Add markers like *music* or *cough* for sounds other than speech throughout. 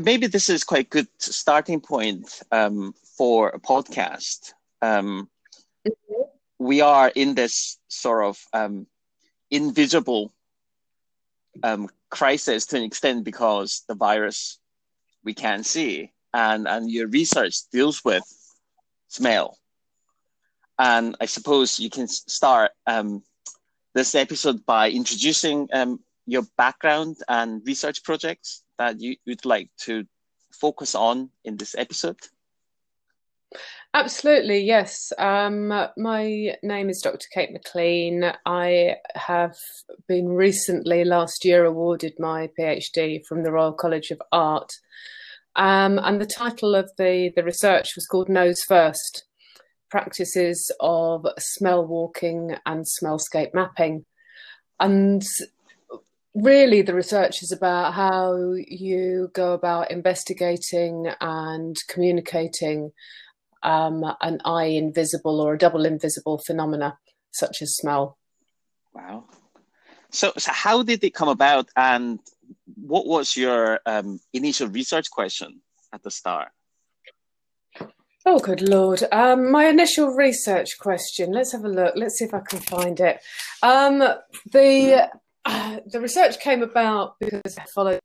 maybe this is quite good starting point um, for a podcast. Um, mm-hmm. We are in this sort of um, invisible um, crisis to an extent because the virus we can't see, and and your research deals with smell. And I suppose you can start um, this episode by introducing um, your background and research projects that you would like to focus on in this episode. Absolutely, yes. Um, my name is Dr. Kate McLean. I have been recently, last year, awarded my PhD from the Royal College of Art. Um, and the title of the, the research was called Nose First Practices of Smell Walking and Smellscape Mapping. And really the research is about how you go about investigating and communicating um, an eye invisible or a double invisible phenomena such as smell. Wow. So, so how did it come about, and what was your um, initial research question at the start? Oh, good lord! Um, my initial research question. Let's have a look. Let's see if I can find it. Um, the uh, *sighs* the research came about because I followed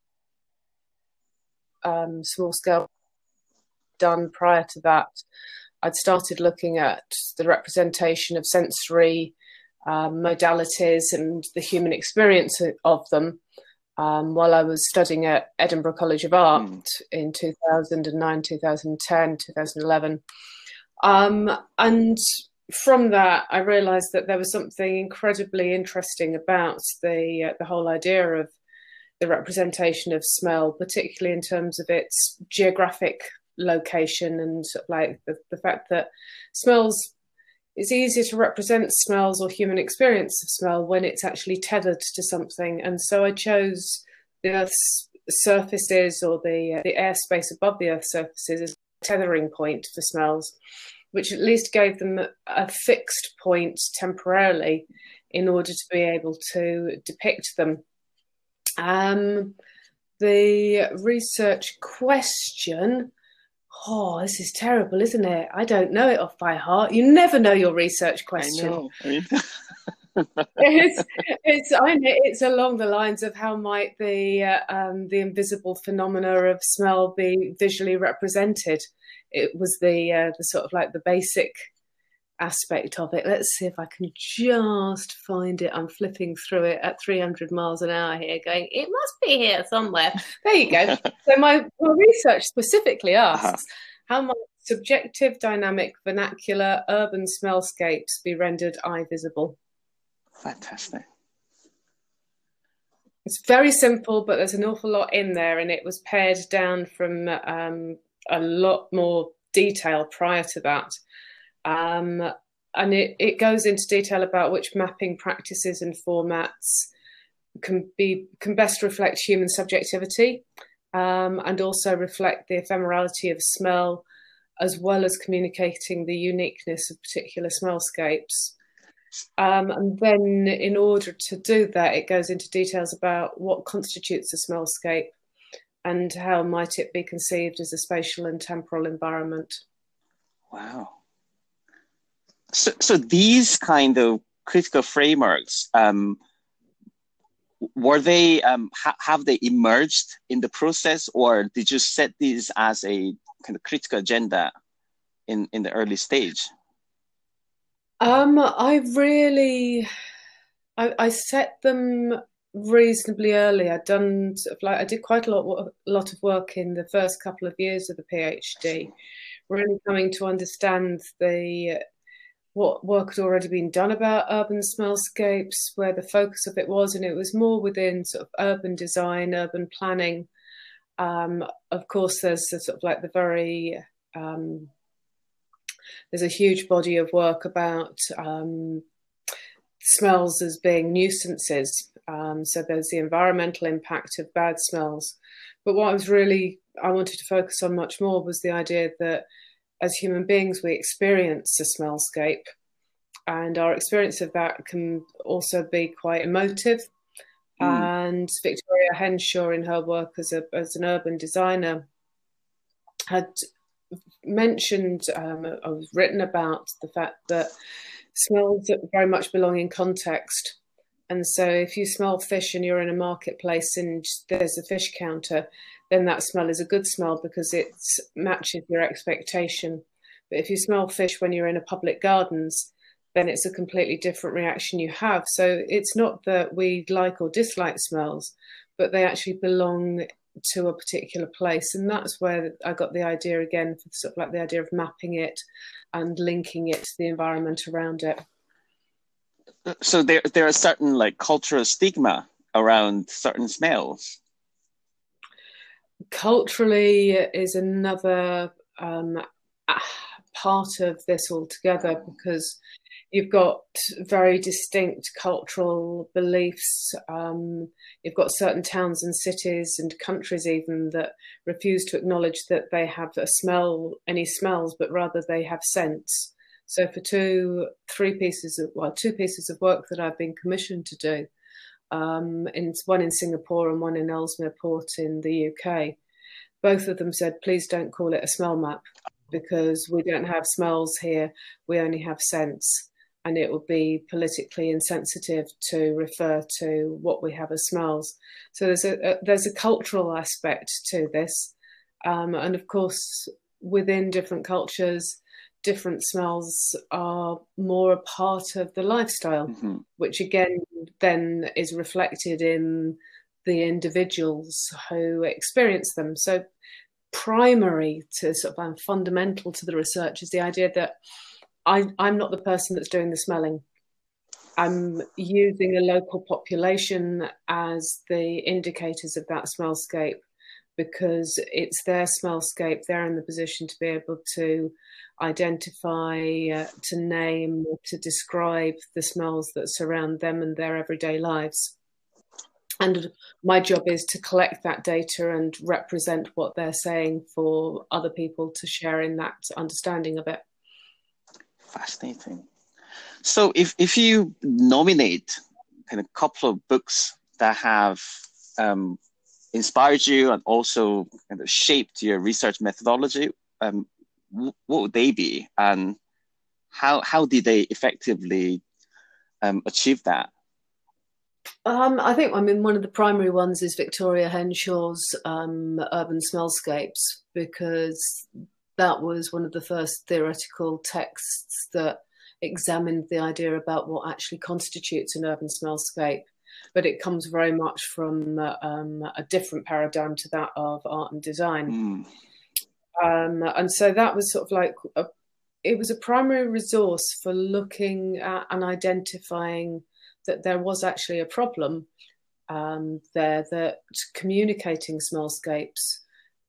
um, small scale done prior to that. I'd started looking at the representation of sensory um, modalities and the human experience of them um, while I was studying at Edinburgh College of Art mm. in 2009, 2010, 2011. Um, and from that, I realised that there was something incredibly interesting about the uh, the whole idea of the representation of smell, particularly in terms of its geographic location and like the, the fact that smells it's easier to represent smells or human experience of smell when it's actually tethered to something. And so I chose the Earth's surfaces or the uh, the airspace above the Earth's surfaces as a tethering point for smells which at least gave them a fixed point temporarily in order to be able to depict them. Um, the research question. Oh, this is terrible, isn't it? I don't know it off by heart. You never know your research question. I know. *laughs* it's, it's, I know it's along the lines of how might the uh, um, the invisible phenomena of smell be visually represented it was the uh, the sort of like the basic aspect of it. Let's see if I can just find it. I'm flipping through it at 300 miles an hour here, going, it must be here somewhere. There you go. *laughs* so my, my, research specifically asks uh-huh. how might subjective, dynamic, vernacular, urban smellscapes be rendered eye visible? Fantastic. It's very simple, but there's an awful lot in there, and it was pared down from um, a lot more detail prior to that. Um, and it, it goes into detail about which mapping practices and formats can be can best reflect human subjectivity um, and also reflect the ephemerality of smell as well as communicating the uniqueness of particular smellscapes. Um, and then, in order to do that, it goes into details about what constitutes a smellscape and how might it be conceived as a spatial and temporal environment? Wow. So, so these kind of critical frameworks, um, were they um, ha- have they emerged in the process, or did you set these as a kind of critical agenda in in the early stage? Um, I really, I, I set them reasonably early. I'd done sort of like I did quite a lot a lot of work in the first couple of years of the PhD, really coming to understand the what work had already been done about urban smellscapes, where the focus of it was, and it was more within sort of urban design, urban planning. Um, of course, there's sort of like the very um, there's a huge body of work about um, smells as being nuisances um, so there's the environmental impact of bad smells. But what I was really, I wanted to focus on much more was the idea that as human beings, we experience a smellscape. And our experience of that can also be quite emotive. Mm. And Victoria Henshaw, in her work as, a, as an urban designer, had mentioned um, or written about the fact that smells very much belong in context. And so, if you smell fish and you're in a marketplace and there's a fish counter, then that smell is a good smell because it matches your expectation. But if you smell fish when you're in a public gardens, then it's a completely different reaction you have. So it's not that we like or dislike smells, but they actually belong to a particular place. And that's where I got the idea again for sort of like the idea of mapping it and linking it to the environment around it. So there there are certain like cultural stigma around certain smells. Culturally is another um, part of this altogether because you've got very distinct cultural beliefs. Um, you've got certain towns and cities and countries even that refuse to acknowledge that they have a smell, any smells, but rather they have scents. So for two, three pieces of well, two pieces of work that I've been commissioned to do, um, in one in Singapore and one in Ellesmere Port in the UK, both of them said, please don't call it a smell map because we don't have smells here, we only have scents and it would be politically insensitive to refer to what we have as smells. So there's a, a there's a cultural aspect to this, um, and of course within different cultures, different smells are more a part of the lifestyle, mm-hmm. which again then is reflected in the individuals who experience them. So primary to sort of um, fundamental to the research is the idea that I, I'm not the person that's doing the smelling. I'm using a local population as the indicators of that smellscape because it's their smellscape. They're in the position to be able to identify, uh, to name, to describe the smells that surround them and their everyday lives. And my job is to collect that data and represent what they're saying for other people to share in that understanding of it. Fascinating. So if, if you nominate kind of a couple of books that have um, inspired you and also kind of shaped your research methodology, um, what would they be, and how how did they effectively um, achieve that? Um, I think I mean one of the primary ones is Victoria Henshaw's um, Urban Smellscapes because that was one of the first theoretical texts that examined the idea about what actually constitutes an urban smellscape. But it comes very much from uh, um, a different paradigm to that of art and design. Mm. Um, and so that was sort of like a, it was a primary resource for looking at and identifying that there was actually a problem um, there that communicating smellscapes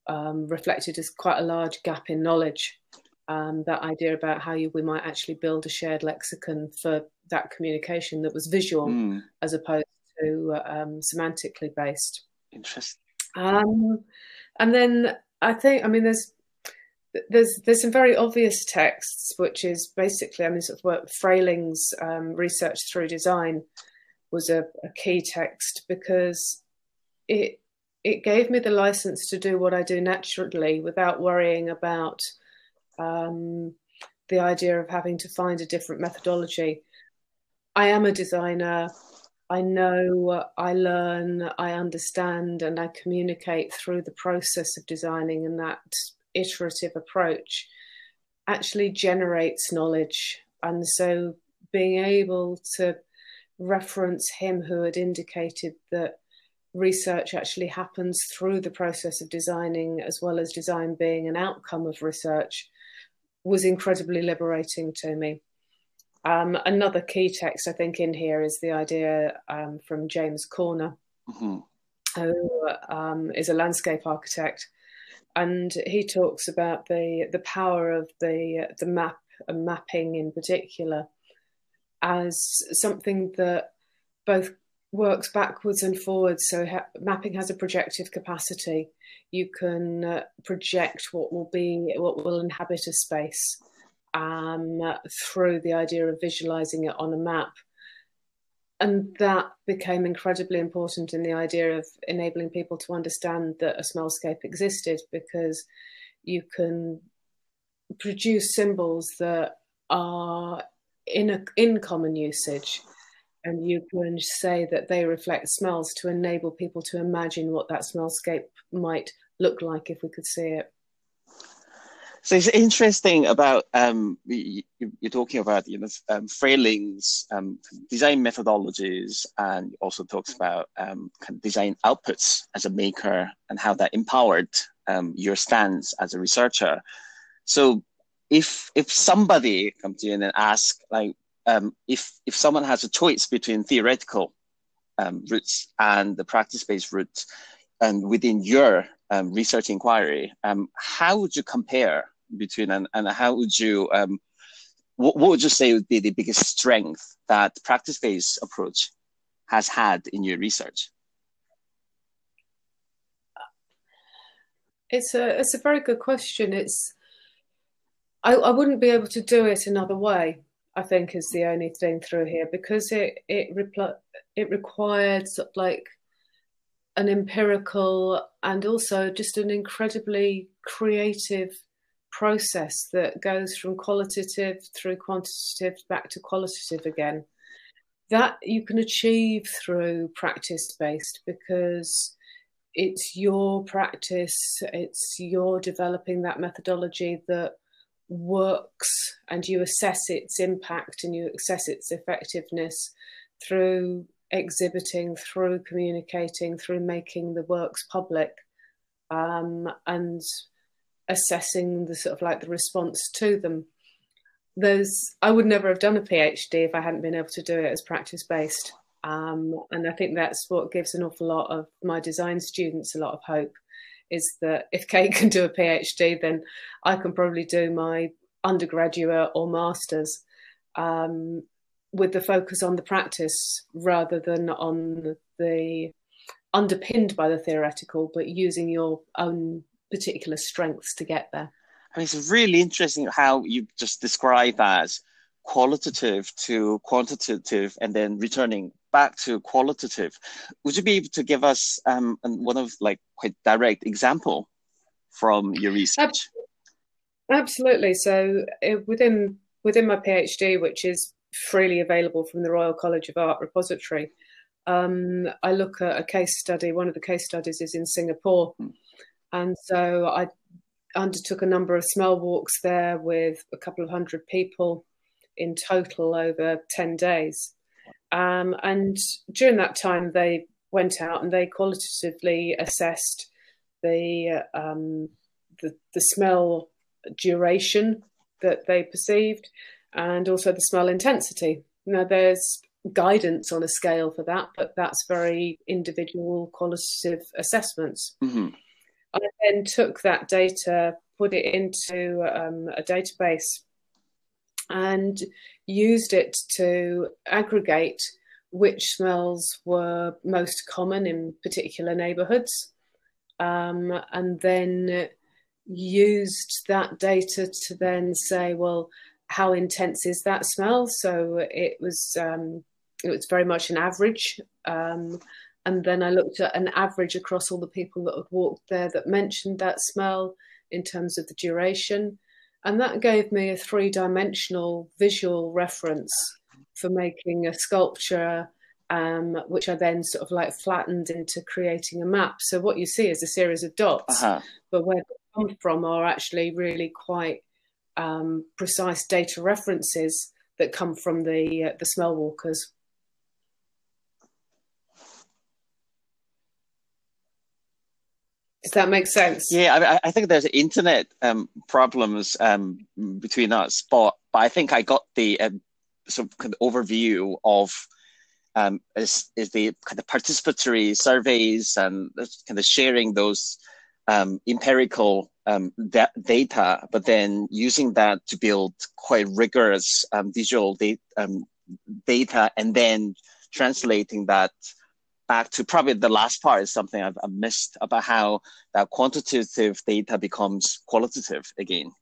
um, reflected as quite a large gap in knowledge. Um, that idea about how you, we might actually build a shared lexicon for that communication that was visual mm. as opposed to um, semantically based. Interesting. Um, and then I think, I mean, there's there's there's some very obvious texts, which is basically, I mean, sort of what Frayling's um, research through design was a, a key text because it it gave me the license to do what I do naturally without worrying about um, the idea of having to find a different methodology. I am a designer. I know, I learn, I understand, and I communicate through the process of designing, and that iterative approach actually generates knowledge. And so being able to reference him who had indicated that research actually happens through the process of designing as well as design being an outcome of research was incredibly liberating to me. Um, another key text I think in here is the idea um, from James Corner, mm-hmm. who um, is a landscape architect, and he talks about the the power of the the map and mapping in particular as something that both works backwards and forwards. So ha- mapping has a projective capacity. You can uh, project what will be what will inhabit a space um, through the idea of visualizing it on a map. and that became incredibly important in the idea of enabling people to understand that a smellscape existed because you can produce symbols that are in a, in common usage and you can say that they reflect smells to enable people to imagine what that smellscape might look like if we could see it so it's interesting about um, you, are talking about you know um, um, design methodologies, and also talks about um, kind of design outputs as a maker and how that empowered um, your stance as a researcher. So if if somebody comes to you in and asks like um, if if someone has a choice between theoretical routes and the practice-based route, and within your um, research inquiry, um, how would you compare between and, and how would you um, what, what would you say would be the biggest strength that practice-based approach has had in your research? It's a it's a very good question. It's I, I wouldn't be able to do it another way i think is the only thing through here because it it repl- it required like an empirical and also just an incredibly creative process that goes from qualitative through quantitative back to qualitative again. That you can achieve through practice based because it's your practice, it's your developing that methodology that works and you assess its impact and you assess its effectiveness through exhibiting, through communicating, through making the works public. Um, and assessing the sort of like the response to them. There's, I would never have done a PhD if I hadn't been able to do it as practice based. Um, and I think that's what gives an awful lot of my design students a lot of hope is that if Kate *laughs* can do a PhD, then I can probably do my undergraduate or master's um, with the focus on the practice rather than on the underpinned by the theoretical, but using your own particular strengths to get there. I mean, it's really interesting how you just describe as qualitative to quantitative and then returning back to qualitative. Would you be able to give us um, one of like quite direct example from your research? Absolutely. So uh, within within my PhD, which is freely available from the Royal College of Art repository, um, I look at a case study. One of the case studies is in Singapore. Hmm and so I undertook a number of smell walks there with a couple of hundred people in total over 10 days. Um, and during that time, they went out and they qualitatively assessed the, um, the, the smell duration that they perceived and also the smell intensity. Now, there's guidance on a scale for that, but that's very individual qualitative assessments. Mm-hmm. I then took that data, put it into um, a database, and used it to aggregate which smells were most common in particular neighborhoods, um, and then used that data to then say, well, how intense is that smell? So it was um, it was very much an average, um, and then I looked at an average across all the people that had walked there that mentioned that smell in terms of the duration. And that gave me a three dimensional visual reference for making a sculpture, um, which I then sort of like flattened into creating a map. So what you see is a series of dots, uh-huh. but where they come from are actually really quite um, precise data references that come from the uh, the smell walkers. Does that make sense? Yeah, I, I think there's internet um, problems um, between us, but, but I think I got the um, sort of, kind of overview of um, is is the kind of participatory surveys and kind of sharing those um, empirical um, da- data, but then using that to build quite rigorous um, visual da- um, data, and then translating that back to probably the last part is something I've, I've missed about how that quantitative data becomes qualitative again.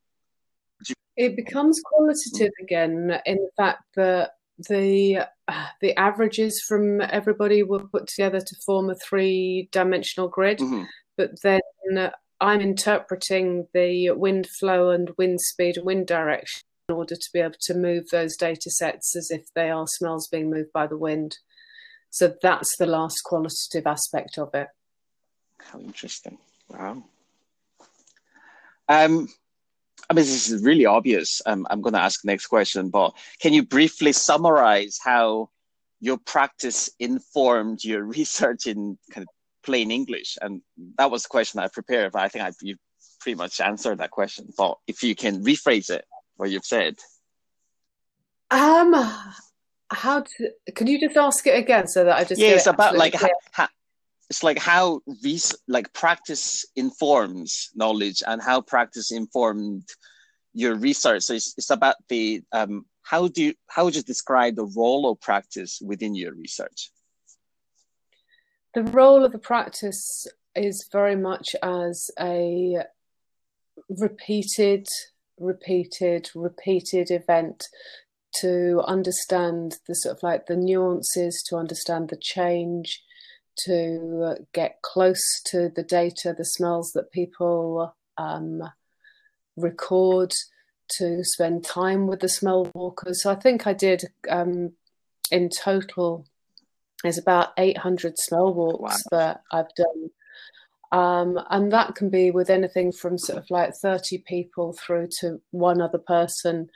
It becomes qualitative again in the fact that the *sighs* the averages from everybody were put together to form a three dimensional grid, mm-hmm. but then I'm interpreting the wind flow and wind speed and wind direction in order to be able to move those data sets as if they are smells being moved by the wind. So that's the last qualitative aspect of it. How interesting. Wow. Um, I mean, this is really obvious. Um, I'm going to ask the next question, but can you briefly summarize how your practice informed your *laughs* research in kind of plain English? And that was the question I prepared, but I think I, you pretty much answered that question. But if you can rephrase it, what you've said. Um, how to, can you just ask it again so that I just yeah, it's about like how, how, it's like how these like practice informs knowledge and how practice informed your research. So it's, it's about the um, how do you how would you describe the role of practice within your research? The role of the practice is very much as a repeated, repeated, repeated event to understand the sort of like the nuances, to understand the change, to get close to the data, the smells that people um, record, to spend time with the smell walkers. So I think I did um, in total. There's about 800 smell walks wow. that I've done. Um, and that can be with anything from sort of like 30 people through to one other person,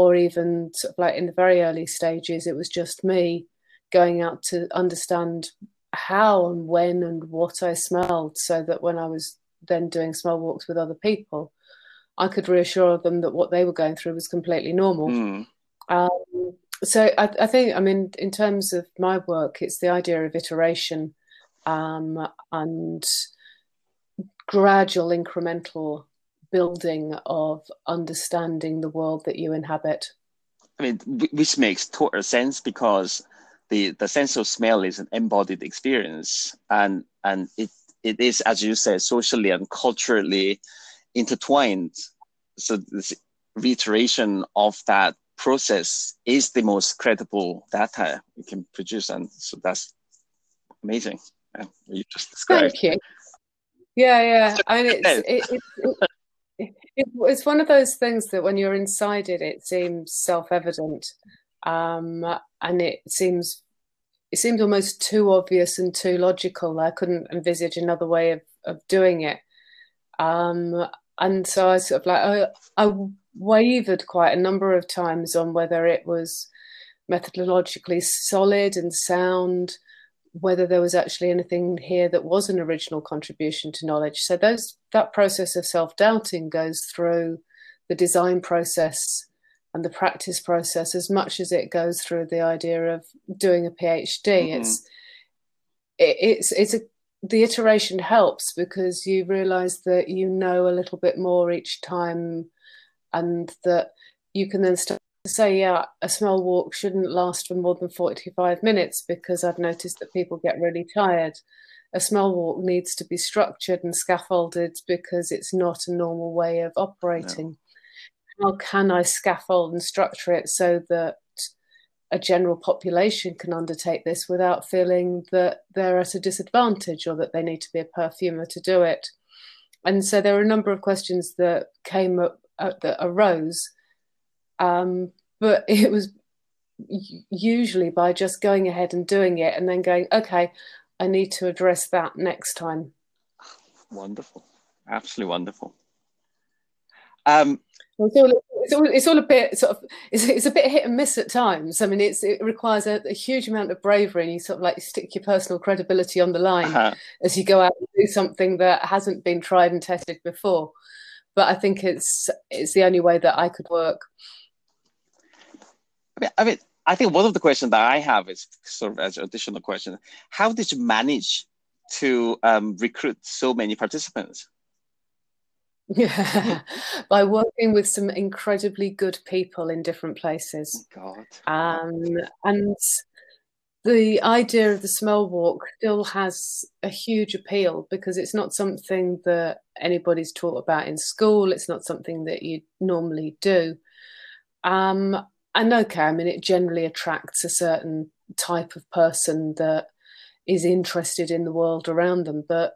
or even sort of like in the very early stages, it was just me going out to understand how and when and what I smelled so that when I was then doing smell walks with other people, I could reassure them that what they were going through was completely normal. Mm. Um, so I, I, think, I mean, in terms of my work, it's the idea of iteration um, and gradual incremental building of understanding the world that you inhabit. I mean, which makes total sense because the the sense of smell is an embodied experience, and and it it is, as you said, socially and culturally intertwined. So this reiteration of that process is the most credible data we can produce, and so that's amazing. Yeah, you just described. Thank you. Yeah, yeah. I mean, it's *laughs* it, it, it, it's one of those things that when you're inside it, it seems self-evident, um, and it seems it seemed almost too obvious and too logical. I couldn't envisage another way of, of doing it. Um, and so I sort of like I, I wavered quite a number of times on whether it was methodologically solid and sound, whether there was actually anything here that was an original contribution to knowledge. So those that process of self doubting goes through the design process and the practice process as much as it goes through the idea of doing a PhD. Mm-hmm. It's it, it's it's a the iteration helps because you realize that you know a little bit more each time and that you can then start to say yeah a smell walk shouldn't last for more than 45 minutes because i've noticed that people get really tired a smell walk needs to be structured and scaffolded because it's not a normal way of operating no. how can i scaffold and structure it so that a general population can undertake this without feeling that they're at a disadvantage or that they need to be a perfumer to do it. And so there are a number of questions that came up uh, that arose, um, but *laughs* it was usually by just going ahead and doing it and then going, okay, I need to address that next time. Wonderful, absolutely wonderful. Um, it's all, it's all, it's all a bit sort of it's, it's a bit hit and miss at times. I mean, it's it requires a, a huge amount of bravery, and you sort of like stick your personal credibility on the line uh-huh. as you go out and do something that hasn't been tried and tested before. But I think it's it's the only way that I could work. I mean, I mean, I think one of the questions that I have is sort of as an additional question: How did you manage to um, recruit so many participants? Yeah, *laughs* by working with some incredibly good people in different places. Oh, God. Um, and the idea of the smell walk still has a huge appeal because it's not something that anybody's taught about in school. It's not something that you normally do. Um, and okay, I mean, it generally attracts a certain type of person that is interested in the world around them, but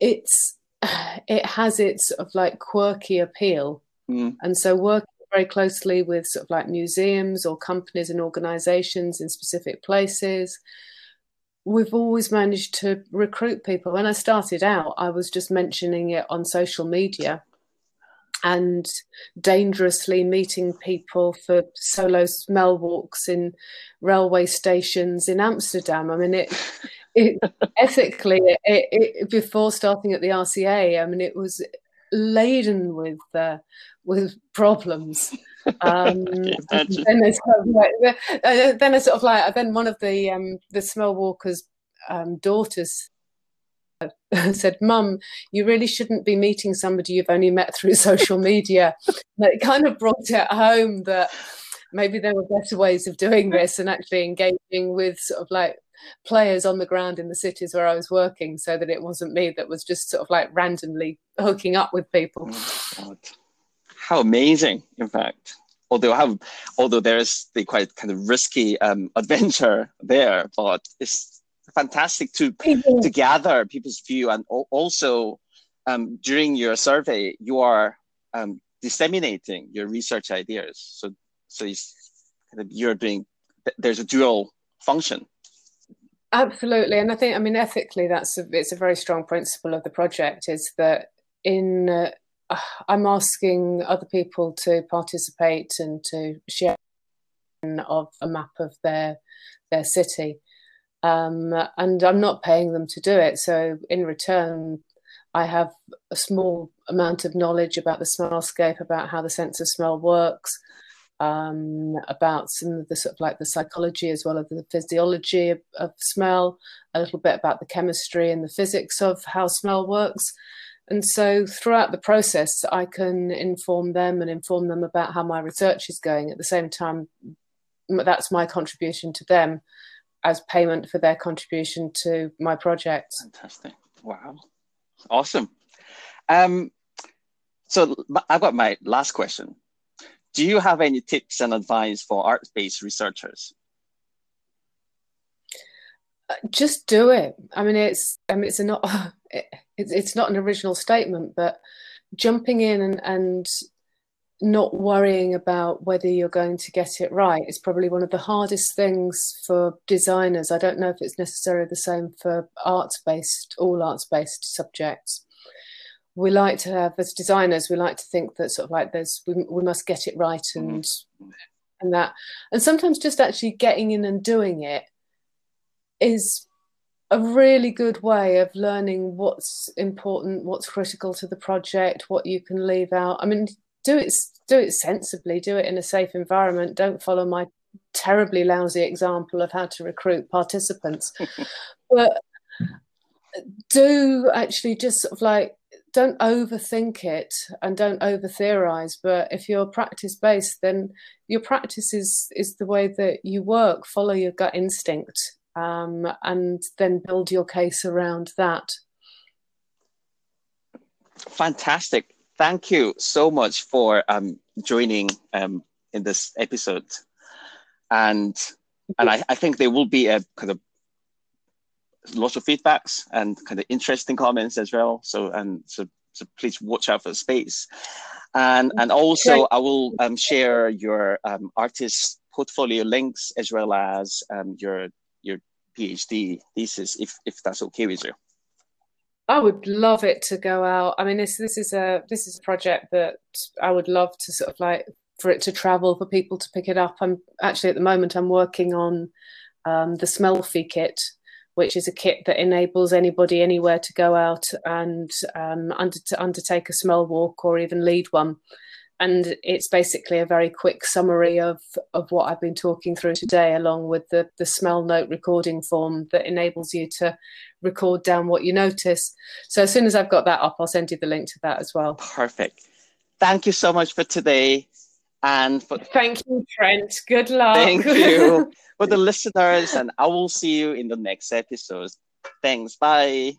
it's *sighs* it has its sort of like quirky appeal, mm. and so working very closely with sort of like museums or companies and organisations in specific places. We've always managed to recruit people. When I started out, I was just mentioning it on social media and dangerously meeting people for solo smell walks in railway stations in Amsterdam. I mean, it, *laughs* it ethically, it, it, before starting at the RCA, I mean, it was laden with uh, with problems. *laughs* Um, then, I sort of like, then I sort of like then one of the um, the smell walkers um, daughters *laughs* said, Mum, you really shouldn't be meeting somebody you've only met through *laughs* social media. it kind of brought it home that maybe there were better ways of doing this and actually engaging with sort of like players on the ground in the cities where I was working so that it wasn't me that was just sort of like randomly hooking up with people. Oh, how amazing, in fact. Although how, although there's the quite kind of risky um, adventure there, but it's fantastic to mm-hmm. to gather people's view. And also um, during your survey you are um, disseminating your research ideas. So so kind of you're doing there's a dual function. Absolutely. And i think i mean ethically that's a, it's a very strong principle of the project is that in uh, i'm asking other people to participate and to share of a map of their their city um, and I'm not paying them to do it. So in return, I have a small amount of knowledge about the smellscape, about how the sense of smell works, um, about some of the sort of like the psychology as well as the physiology of, of, smell, a little bit about the chemistry and the physics of how smell works. And so throughout the process, I can inform them and inform them about how my research is going. At the same time, that's my contribution to them as payment for their contribution to my project. Fantastic. Wow. Awesome. Um, so I've got my last question. Do you have any tips and advice for art-based researchers? Uh, just do it. I mean, it's I mean, it's a not *laughs* it's it's not an original statement, but jumping in and, and not worrying about whether you're going to get it right is probably one of the hardest things for designers. I don't know if it's necessarily the same for arts based, all arts based subjects. We like to have, as designers, we like to think that sort of like there's, we, we must get it right and, mm-hmm. and that. And sometimes just actually getting in and doing it is a really good way of learning what's important, what's critical to the project, what you can leave out. I mean, do it do it sensibly, do it in a safe environment. Don't follow my terribly lousy example of how to recruit participants. *laughs* but do actually just sort of like don't overthink it and don't over theorize but if you're practice based then your practice is is the way that you work follow your gut instinct um, and then build your case around that fantastic thank you so much for um, joining um, in this episode. And and I, I think there will be a kind of lots of feedbacks and kind of interesting comments as well. So and so so please watch out for the space. And and also I will um, share your um, artist portfolio links as well as um, your your PhD thesis if if that's okay with you. I would love it to go out. I mean, this this is a this is a project that I would love to sort of like for it to travel for people to pick it up. I'm actually at the moment I'm working on um, the Smellfie kit, which is a kit that enables anybody anywhere to go out and um, under, to undertake a smell walk or even lead one and it's basically a very quick summary of of what I've been talking through today, along with the the smell note recording form that enables you to record down what you notice. So as soon as I've got that up, I'll send you the link to that as well. Perfect. Thank you so much for today. And for thank you, Trent. Good luck. Thank you *laughs* for the listeners, and I will see you in the next episode. Thanks. Bye.